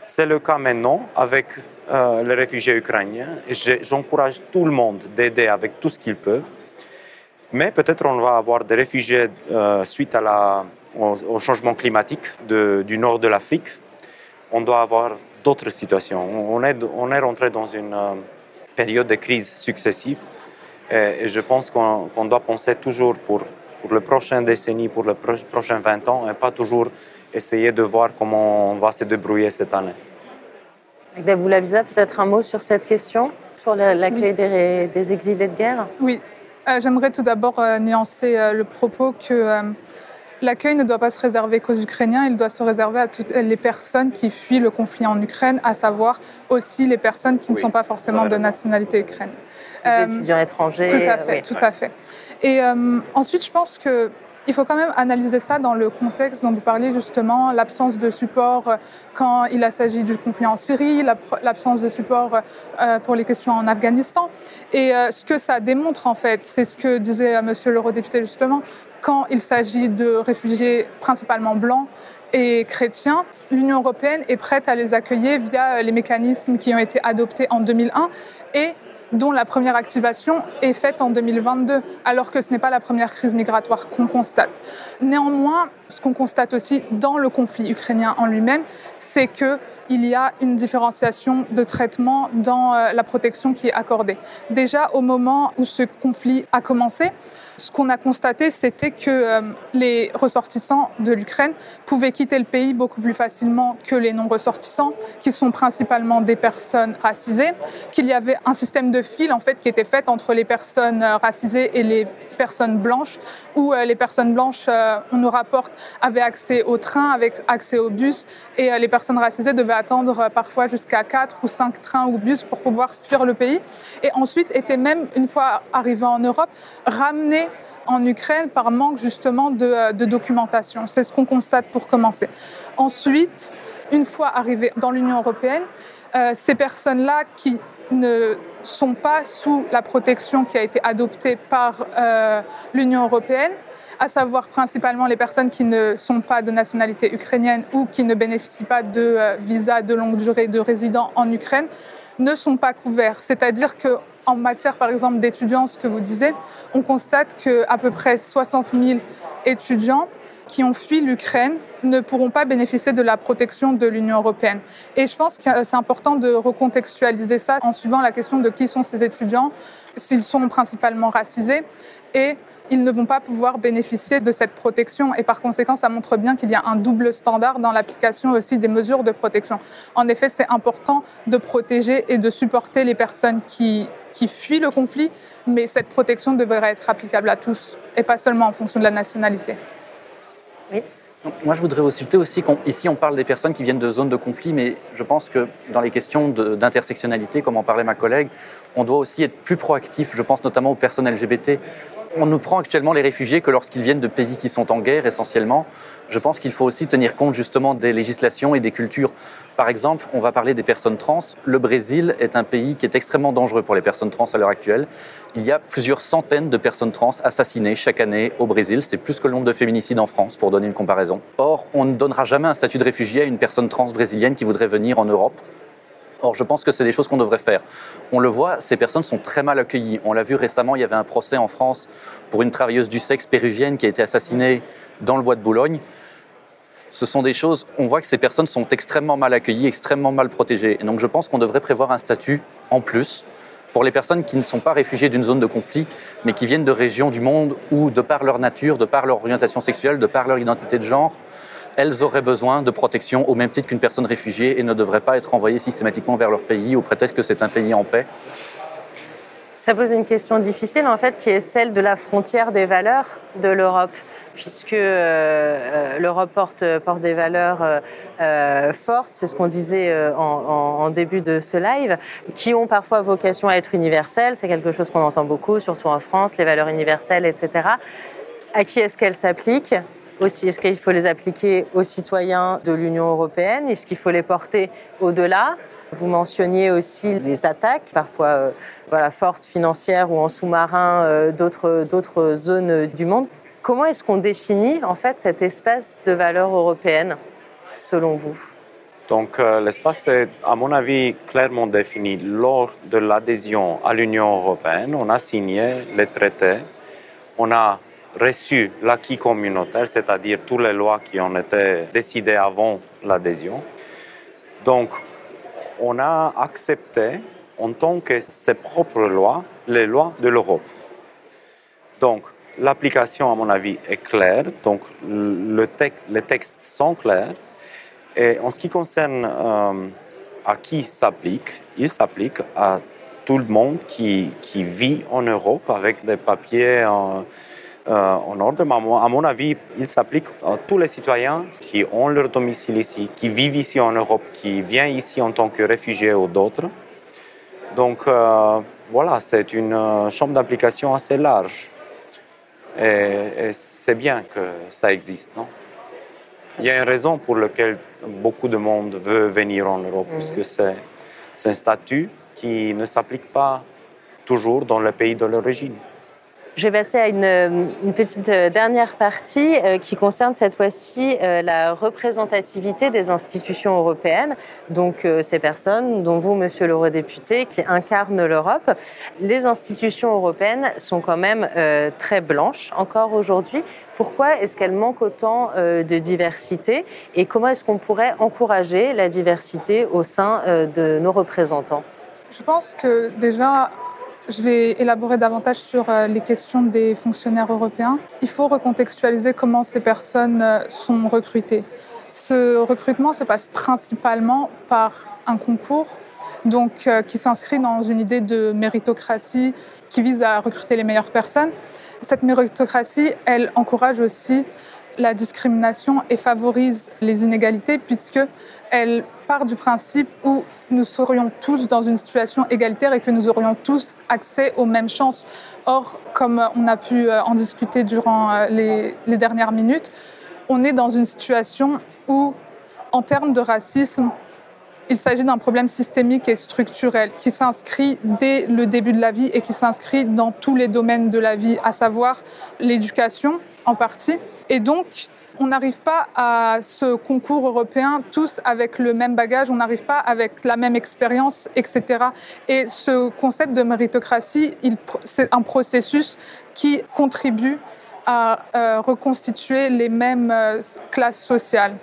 C'est le cas maintenant avec euh, les réfugiés ukrainiens. J'encourage tout le monde d'aider avec tout ce qu'ils peuvent. Mais peut-être on va avoir des réfugiés euh, suite à la, au, changement climatique du nord de l'Afrique. On doit avoir d'autres situations. On est, on est rentré dans une euh, période de crise successive. Et, je pense qu'on doit penser toujours pour, pour le prochain décennie, pour les prochains 20 ans, et pas toujours essayer de voir comment on va se débrouiller cette année. Agda peut-être un mot sur cette question, sur l'accueil des, exilés de guerre? Oui, j'aimerais tout d'abord euh, nuancer euh, le propos que l'accueil ne doit pas se réserver qu'aux Ukrainiens, il doit se réserver à toutes les personnes qui fuient le conflit en Ukraine, à savoir aussi les personnes qui ne sont pas forcément de nationalité ukrainienne. Les étudiants étrangers. Tout à fait, tout à fait. Et ensuite, je pense que il faut quand même analyser ça dans le contexte dont vous parliez justement, l'absence de support euh, quand il s'agit du conflit en Syrie, l'absence de support euh, pour les questions en Afghanistan. Et euh, ce que ça démontre en fait, c'est ce que disait monsieur l'eurodéputé justement, quand il s'agit de réfugiés principalement blancs et chrétiens, l'Union européenne est prête à les accueillir via les mécanismes qui ont été adoptés en 2001 et dont la première activation est faite en 2022, alors que ce n'est pas la première crise migratoire qu'on constate. Néanmoins, ce qu'on constate aussi dans le conflit ukrainien en lui-même, c'est qu'il y a une différenciation de traitement dans euh, la protection qui est accordée. Déjà, au moment où ce conflit a commencé, ce qu'on a constaté, c'était que euh, les ressortissants de l'Ukraine pouvaient quitter le pays beaucoup plus facilement que les non-ressortissants, qui sont principalement des personnes racisées, qu'il y avait un système de fil en fait qui était fait entre les personnes euh, racisées et les personnes blanches, où les personnes blanches, on nous rapporte avaient accès au train, avec accès au bus, et euh, les personnes racisées devaient attendre euh, parfois jusqu'à 4 ou 5 trains ou bus pour pouvoir fuir le pays, et ensuite étaient même, une fois arrivées en Europe, ramenées en Ukraine par manque justement de, euh, documentation. C'est ce qu'on constate pour commencer. Ensuite, une fois arrivées dans l'Union européenne, ces personnes-là qui ne sont pas sous la protection qui a été adoptée par l'Union européenne à savoir principalement les personnes qui ne sont pas de nationalité ukrainienne ou qui ne bénéficient pas de euh, visa de longue durée de résident en Ukraine, ne sont pas couverts. C'est-à-dire que en matière, par exemple, d'étudiants, ce que vous disiez, on constate qu'à peu près 60 000 étudiants qui ont fui l'Ukraine ne pourront pas bénéficier de la protection de l'Union européenne. Et je pense que c'est important de recontextualiser ça en suivant la question de qui sont ces étudiants, s'ils sont principalement racisés, et ils ne vont pas pouvoir bénéficier de cette protection. Et par conséquent, ça montre bien qu'il y a un double standard dans l'application aussi des mesures de protection. En effet, c'est important de protéger et de supporter les personnes qui, qui fuient le conflit, mais cette protection devrait être applicable à tous et pas seulement en fonction de la nationalité. Oui. moi, je voudrais aussi ajouter aussi qu'ici, on parle des personnes qui viennent de zones de conflit, mais je pense que dans les questions d'intersectionnalité, comme en parlait ma collègue, on doit aussi être plus proactif. Je pense notamment aux personnes LGBT on ne prend actuellement les réfugiés que lorsqu'ils viennent de pays qui sont en guerre essentiellement. Je pense qu'il faut aussi tenir compte justement des législations et des cultures. Par exemple, on va parler des personnes trans. Le Brésil est un pays qui est extrêmement dangereux pour les personnes trans à l'heure actuelle. Il y a plusieurs centaines de personnes trans assassinées chaque année au Brésil. C'est plus que le nombre de féminicides en France, pour donner une comparaison. Or, on ne donnera jamais un statut de réfugié à une personne trans brésilienne qui voudrait venir en Europe Or, je pense que c'est des choses qu'on devrait faire. On le voit, ces personnes sont très mal accueillies. On l'a vu récemment, il y avait un procès en France pour une travailleuse du sexe péruvienne qui a été assassinée dans le bois de Boulogne. Ce sont des choses, on voit que ces personnes sont extrêmement mal accueillies, extrêmement mal protégées. Et donc je pense qu'on devrait prévoir un statut en plus pour les personnes qui ne sont pas réfugiées d'une zone de conflit, mais qui viennent de régions du monde où, de par leur nature, de par leur orientation sexuelle, de par leur identité de genre, elles auraient besoin de protection au même titre qu'une personne réfugiée et ne devraient pas être envoyées systématiquement vers leur pays au prétexte que c'est un pays en paix? Ça pose une question difficile en fait qui est celle de la frontière des valeurs de l'Europe puisque euh, euh, l'Europe porte, des valeurs euh, fortes, c'est ce qu'on disait en, début de ce live, qui ont parfois vocation à être universelles, c'est quelque chose qu'on entend beaucoup, surtout en France, les valeurs universelles, etc. À qui est-ce qu'elles s'appliquent? Est-ce qu'il faut les appliquer aux citoyens de l'Union européenne? Est-ce qu'il faut les porter au-delà? Vous mentionniez aussi les attaques, parfois euh, voilà, fortes financières ou en sous-marin euh, d'autres zones du monde. Comment est-ce qu'on définit en fait cet espace de valeurs européennes, selon vous? Donc euh, l'espace est, à mon avis, clairement défini. Lors de l'adhésion à l'Union européenne, on a signé les traités, on a reçu l'acquis communautaire, c'est-à-dire toutes les lois qui ont été décidées avant l'adhésion. Donc on a accepté en tant que ses propres lois les lois de l'Europe. Donc l'application, à mon avis, est claire. Donc le les textes sont clairs. Et en ce qui concerne euh, à qui s'applique, il s'applique à tout le monde qui, vit en Europe avec des papiers euh, en ordre. À mon avis, il s'applique à tous les citoyens qui ont leur domicile ici, qui vivent ici en Europe, qui viennent ici en tant que réfugiés ou d'autres. Donc euh, voilà, c'est une chambre d'application assez large. Et, et c'est bien que ça existe, non? Il y a une raison pour laquelle beaucoup de monde veut venir en Europe, parce que c'est un statut qui ne s'applique pas toujours dans le pays de l'origine. Je vais passer à une, petite euh, dernière partie euh, qui concerne cette fois-ci euh, la représentativité des institutions européennes, donc ces personnes, dont vous, monsieur l'eurodéputé, qui incarnent l'Europe. Les institutions européennes sont quand même très blanches encore aujourd'hui. Pourquoi est-ce qu'elles manquent autant de diversité et comment est-ce qu'on pourrait encourager la diversité au sein de nos représentants? Je pense que déjà, je vais élaborer davantage sur euh, les questions des fonctionnaires européens. Il faut recontextualiser comment ces personnes euh, sont recrutées. Ce recrutement se passe principalement par un concours donc, euh, qui s'inscrit dans une idée de méritocratie qui vise à recruter les meilleures personnes. Cette méritocratie, elle encourage aussi la discrimination et favorise les inégalités puisque elle part du principe où nous serions tous dans une situation égalitaire et que nous aurions tous accès aux mêmes chances. Or, comme on a pu euh, en discuter durant euh, les, les dernières minutes, on est dans une situation où, en termes de racisme, il s'agit d'un problème systémique et structurel qui s'inscrit dès le début de la vie et qui s'inscrit dans tous les domaines de la vie, à savoir l'éducation en partie. Et donc, on n'arrive pas à ce concours européen tous avec le même bagage, on n'arrive pas avec la même expérience, etc. Et ce concept de méritocratie, c'est un processus qui contribue à euh, reconstituer les mêmes euh, classes sociales.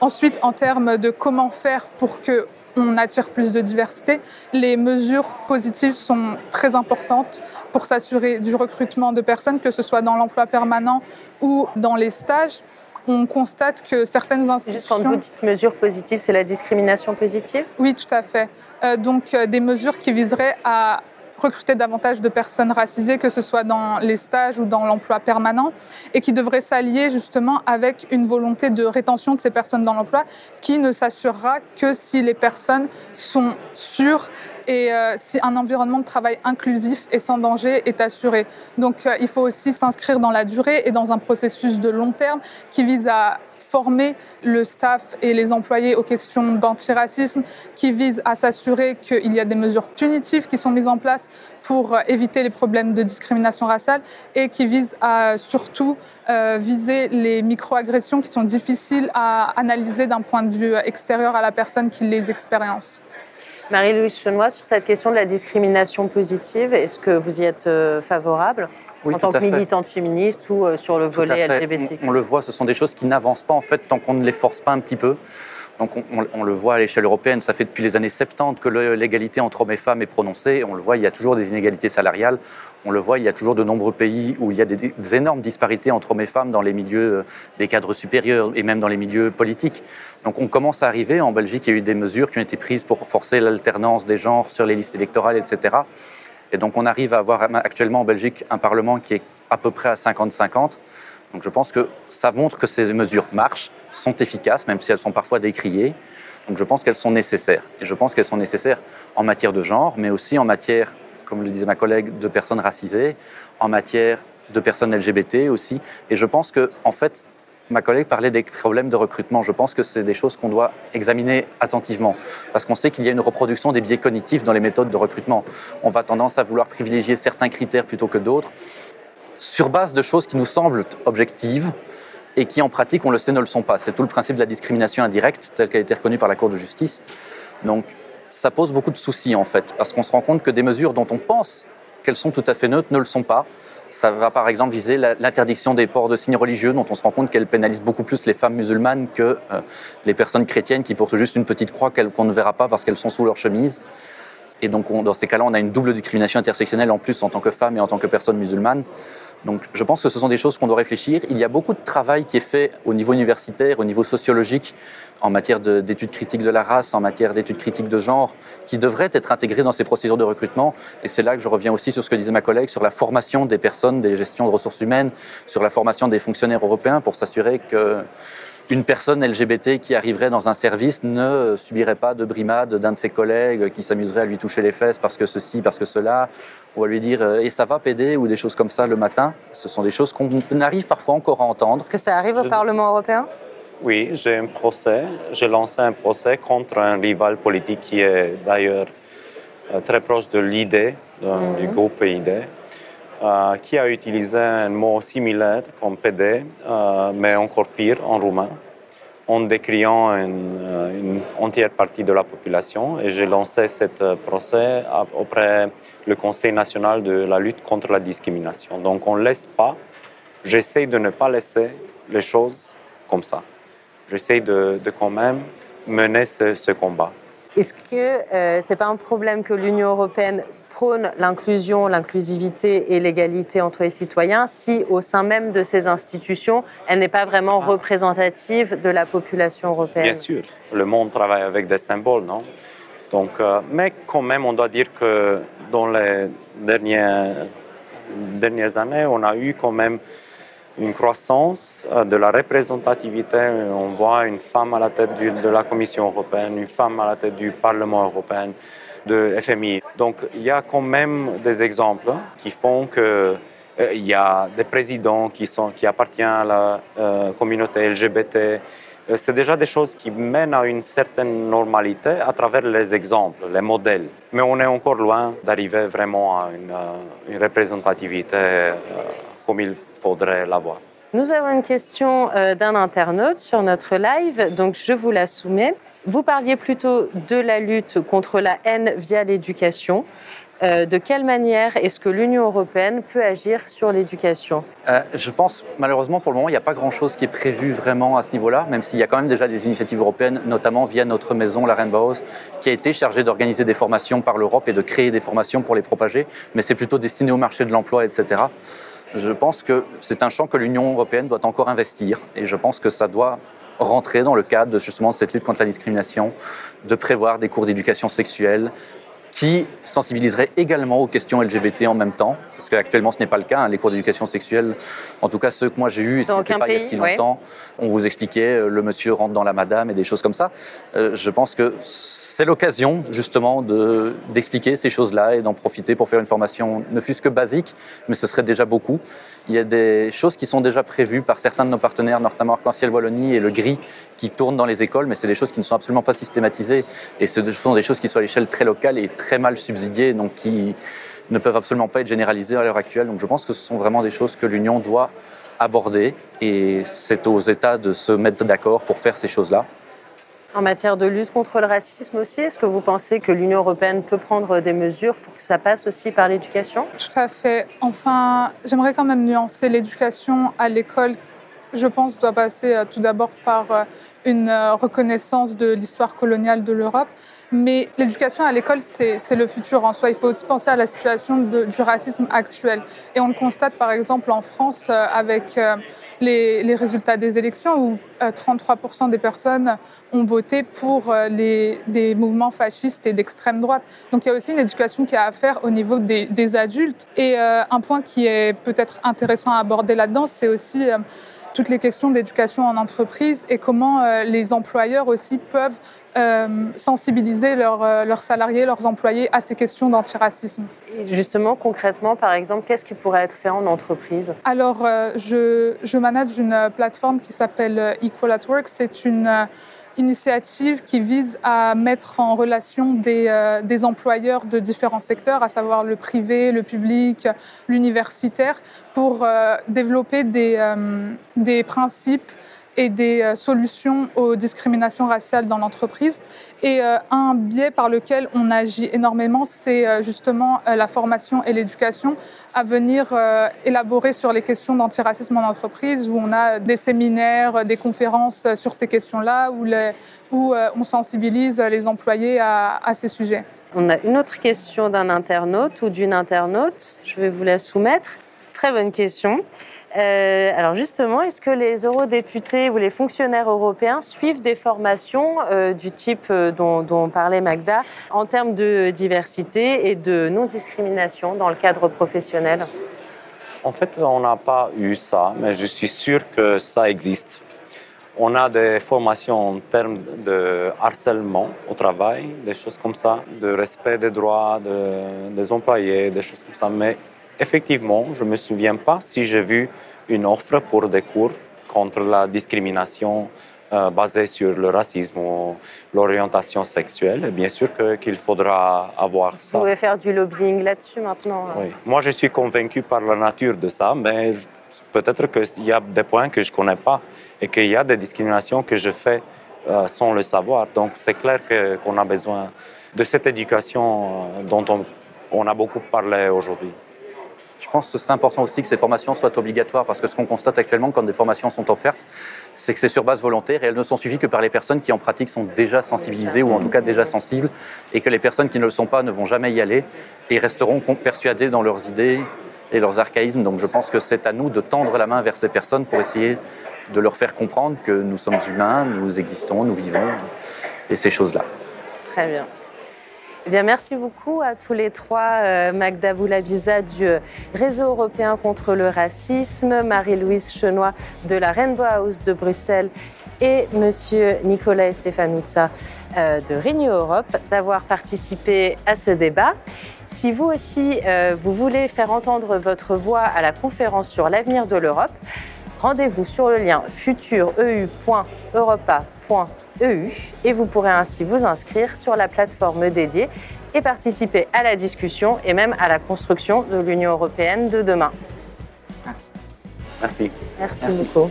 Ensuite, en termes de comment faire pour que on attire plus de diversité. Les mesures positives sont très importantes pour s'assurer du recrutement de personnes, que ce soit dans l'emploi permanent ou dans les stages on constate que certaines institutions... Juste quand vous dites mesures positives, c'est la discrimination positive? Oui, tout à fait. Euh, donc euh, des mesures qui viseraient à recruter davantage de personnes racisées, que ce soit dans les stages ou dans l'emploi permanent, et qui devraient s'allier justement avec une volonté de rétention de ces personnes dans l'emploi, qui ne s'assurera que si les personnes sont sûres et euh, si un environnement de travail inclusif et sans danger est assuré. Donc euh, il faut aussi s'inscrire dans la durée et dans un processus de long terme qui vise à former le staff et les employés aux questions d'antiracisme, qui vise à s'assurer qu'il y a des mesures punitives qui sont mises en place pour euh, éviter les problèmes de discrimination raciale et qui vise à surtout viser les microagressions qui sont difficiles à analyser d'un point de vue extérieur à la personne qui les expérience. Marie-Louise Chenois, sur cette question de la discrimination positive, est-ce que vous y êtes euh, favorable en tant que militante féministe ou euh, sur le volet LGBT on, on, le voit, ce sont des choses qui n'avancent pas en fait tant qu'on ne les force pas un petit peu. Donc on, le voit à l'échelle européenne, ça fait depuis les années 70 que l'égalité entre hommes et femmes est prononcée. On le voit, il y a toujours des inégalités salariales. On le voit, il y a toujours de nombreux pays où il y a des, énormes disparités entre hommes et femmes dans les milieux euh, des cadres supérieurs et même dans les milieux politiques. Donc on commence à arriver. En Belgique, il y a eu des mesures qui ont été prises pour forcer l'alternance des genres sur les listes électorales, etc. Et donc on arrive à avoir actuellement en Belgique un Parlement qui est à peu près à 50-50. Donc je pense que ça montre que ces mesures marchent, sont efficaces, même si elles sont parfois décriées. Donc je pense qu'elles sont nécessaires. Et je pense qu'elles sont nécessaires en matière de genre, mais aussi en matière, comme le disait ma collègue, de personnes racisées, en matière de personnes LGBT aussi. Et je pense que, en fait, ma collègue parlait des problèmes de recrutement. Je pense que c'est des choses qu'on doit examiner attentivement, parce qu'on sait qu'il y a une reproduction des biais cognitifs dans les méthodes de recrutement. On va tendance à vouloir privilégier certains critères plutôt que d'autres sur base de choses qui nous semblent objectives, et qui en pratique, on le sait, ne le sont pas. C'est tout le principe de la discrimination indirecte telle qu'elle a été reconnue par la Cour de justice. Donc ça pose beaucoup de soucis en fait, parce qu'on se rend compte que des mesures dont on pense qu'elles sont tout à fait neutres ne le sont pas. Ça va par exemple viser l'interdiction des ports de signes religieux, dont on se rend compte qu'elle pénalise beaucoup plus les femmes musulmanes que euh, les personnes chrétiennes qui portent juste une petite croix qu'on ne verra pas parce qu'elles sont sous leur chemise. Et donc dans ces cas-là, on a une double discrimination intersectionnelle en plus en tant que femme et en tant que personne musulmane. Donc je pense que ce sont des choses qu'on doit réfléchir. Il y a beaucoup de travail qui est fait au niveau universitaire, au niveau sociologique, en matière d'études critiques de la race, en matière d'études critiques de genre, qui devraient être intégrées dans ces procédures de recrutement. Et c'est là que je reviens aussi sur ce que disait ma collègue, sur la formation des personnes, des gestions de ressources humaines, sur la formation des fonctionnaires européens pour s'assurer que une personne LGBT qui arriverait dans un service ne subirait pas de brimade d'un de ses collègues qui s'amuserait à lui toucher les fesses parce que ceci, parce que cela, ou à lui dire euh, et ça va péder ou des choses comme ça le matin. Ce sont des choses qu'on arrive parfois encore à entendre. Est-ce que ça arrive au Parlement européen? Oui, j'ai un procès. J'ai lancé un procès contre un rival politique qui est d'ailleurs euh, très proche de l'idée, du mhm. groupe ID. Euh, qui a utilisé un mot similaire comme PD, mais encore pire en roumain en décriant une, euh, une, entière partie de la population. Et j'ai lancé ce euh, procès auprès du Conseil national de la lutte contre la discrimination. Donc on ne laisse pas, j'essaie de ne pas laisser les choses comme ça. J'essaie de, quand même mener ce, ce combat. Est-ce que euh, ce n'est pas un problème que l'Union européenne prône l'inclusion, l'inclusivité et l'égalité entre les citoyens si au sein même de ces institutions, elle n'est pas vraiment ah. représentative de la population européenne Bien sûr, le monde travaille avec des symboles, non? Donc, euh, mais quand même, on doit dire que dans les dernières, dernières années, on a eu quand même une croissance euh, de la représentativité. On voit une femme à la tête de la Commission européenne, une femme à la tête du Parlement européen de FMI. Donc il y a quand même des exemples qui font que euh, il y a des présidents qui, sont, qui appartiennent à la euh, communauté LGBT. Euh, c'est déjà des choses qui mènent à une certaine normalité à travers les exemples, les modèles. Mais on est encore loin d'arriver vraiment à une, une représentativité comme il faudrait l'avoir. Nous avons une question d'un internaute sur notre live, donc je vous la soumets. Vous parliez plutôt de la lutte contre la haine via l'éducation. Euh, de quelle manière est-ce que l'Union européenne peut agir sur l'éducation? Euh, Je pense, malheureusement, pour le moment, il n'y a pas grand-chose qui est prévu vraiment à ce niveau-là, même s'il y a quand même déjà des initiatives européennes, notamment via notre maison, la Rainbow qui a été chargée d'organiser des formations par l'Europe et de créer des formations pour les propager, mais c'est plutôt destiné au marché de l'emploi, etc. Je pense que c'est un champ que l'Union européenne doit encore investir, et je pense que ça doit rentrer dans le cadre de justement cette lutte contre la discrimination, de prévoir des cours d'éducation sexuelle qui sensibiliseraient également aux questions LGBT en même temps, parce qu'actuellement ce n'est pas le cas. Hein. les cours d'éducation sexuelle, en tout cas ceux que moi j'ai eus, et ce n'était pas il y a si longtemps, on vous expliquait euh, le monsieur rentre dans la madame et des choses comme ça. Euh, je pense que c'est l'occasion justement d'expliquer ces choses-là et d'en profiter pour faire une formation, ne fût-ce que basique, mais ce serait déjà beaucoup. Il y a des choses qui sont déjà prévues par certains de nos partenaires, notamment Arc-en-Ciel Wallonie et le GRI, qui tournent dans les écoles, mais c'est des choses qui ne sont absolument pas systématisées et ce sont des choses qui sont à l'échelle très locale et très mal subsidiées, donc qui ne peuvent absolument pas être généralisées à l'heure actuelle. Donc je pense que ce sont vraiment des choses que l'Union doit aborder et c'est aux États de se mettre d'accord pour faire ces choses-là. En matière de lutte contre le racisme aussi, est-ce que vous pensez que l'Union européenne peut prendre des mesures pour que ça passe aussi par l'éducation? Tout à fait. Enfin, j'aimerais quand même nuancer l'éducation à l'école. Je pense doit passer euh, tout d'abord par euh, une euh, reconnaissance de l'histoire coloniale de l'Europe. Mais l'éducation à l'école, c'est le futur en soi. Il faut aussi penser à la situation du racisme actuel. Et on le constate par exemple en France avec les, résultats des élections où 33% euh, des personnes ont voté pour euh, les, des mouvements fascistes et d'extrême droite. Donc il y a aussi une éducation qui a à faire au niveau des, adultes. Et euh, un point qui est peut-être intéressant à aborder là-dedans, c'est aussi toutes les questions d'éducation en entreprise et comment les employeurs aussi peuvent sensibiliser leurs salariés, leurs employés à ces questions d'antiracisme. Justement, concrètement, par exemple, qu'est-ce qui pourrait être fait en entreprise? Alors, je, je, manage une plateforme qui s'appelle Equal at Work. C'est une initiative qui vise à mettre en relation des, des employeurs de différents secteurs, à savoir le privé, le public, l'universitaire, pour développer des, des principes et des euh, solutions aux discriminations raciales dans l'entreprise. Et euh, un biais par lequel on agit énormément, c'est euh, justement la formation et l'éducation à venir élaborer sur les questions d'antiracisme en entreprise, où on a des séminaires, des conférences sur ces questions-là, où, on sensibilise les employés à, à ces sujets. On a une autre question d'un internaute ou d'une internaute. Je vais vous la soumettre. Très bonne question. Euh, alors justement, est-ce que les eurodéputés ou les fonctionnaires européens suivent des formations euh, du type euh, dont, parlait Magda en termes de diversité et de non-discrimination dans le cadre professionnel? En fait, on n'a pas eu ça, mais je suis sûr que ça existe. On a des formations en termes de harcèlement au travail, des choses comme ça, de respect des droits des employés, des choses comme ça. Mais effectivement, je ne me souviens pas si j'ai vu une offre pour des cours contre la discrimination euh, basée sur le racisme ou l'orientation sexuelle. Et bien sûr qu'il faudra avoir ça. Vous pouvez faire du lobbying là-dessus maintenant hein. Oui. Moi, je suis convaincu par la nature de ça, mais peut-être qu'il y a des points que je ne connais pas et qu'il y a des discriminations que je fais euh, sans le savoir. Donc, c'est clair qu'on a besoin de cette éducation euh, dont on a beaucoup parlé aujourd'hui. Je pense que ce serait important aussi que ces formations soient obligatoires parce que ce qu'on constate actuellement quand des formations sont offertes, c'est que c'est sur base volontaire et elles ne sont suivies que par les personnes qui en pratique sont déjà sensibilisées ou en tout cas déjà sensibles et que les personnes qui ne le sont pas ne vont jamais y aller et resteront persuadées dans leurs idées et leurs archaïsmes. Donc je pense que c'est à nous de tendre la main vers ces personnes pour essayer de leur faire comprendre que nous sommes humains, nous existons, nous vivons et ces choses-là. Très bien. Eh merci beaucoup à tous les trois, euh, Magda Boulabiza du euh, Réseau européen contre le racisme, Marie-Louise Chenois de la Rainbow House de Bruxelles et Monsieur Nicolas Stefanuzza euh, de Renew Europe d'avoir participé à ce débat. Si vous aussi, vous voulez faire entendre votre voix à la conférence sur l'avenir de l'Europe, rendez-vous sur le lien futureu.europa.eu et vous pourrez ainsi vous inscrire sur la plateforme dédiée et participer à la discussion et même à la construction de l'Union européenne de demain. Merci. Merci. Merci, Merci. beaucoup.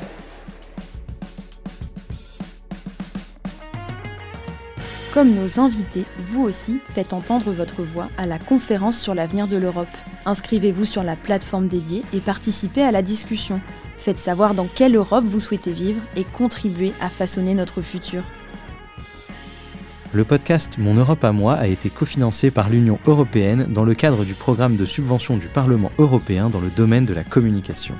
Comme nos invités, vous aussi faites entendre votre voix à la conférence sur l'avenir de l'Europe. Inscrivez-vous sur la plateforme dédiée et participez à la discussion. Faites savoir dans quelle Europe vous souhaitez vivre et contribuez à façonner notre futur. Le podcast Mon Europe à moi a été cofinancé par l'Union européenne dans le cadre du programme de subvention du Parlement européen dans le domaine de la communication.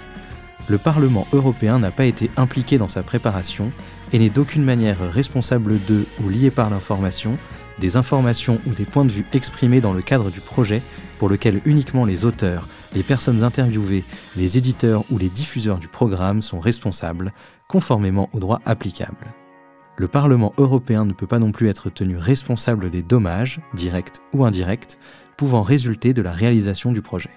Le Parlement européen n'a pas été impliqué dans sa préparation et n'est d'aucune manière responsable de ou lié par l'information, des informations ou des points de vue exprimés dans le cadre du projet pour lequel uniquement les auteurs, les personnes interviewées, les éditeurs ou les diffuseurs du programme sont responsables, conformément aux droits applicables le Parlement européen ne peut pas non plus être tenu responsable des dommages, directs ou indirects, pouvant résulter de la réalisation du projet.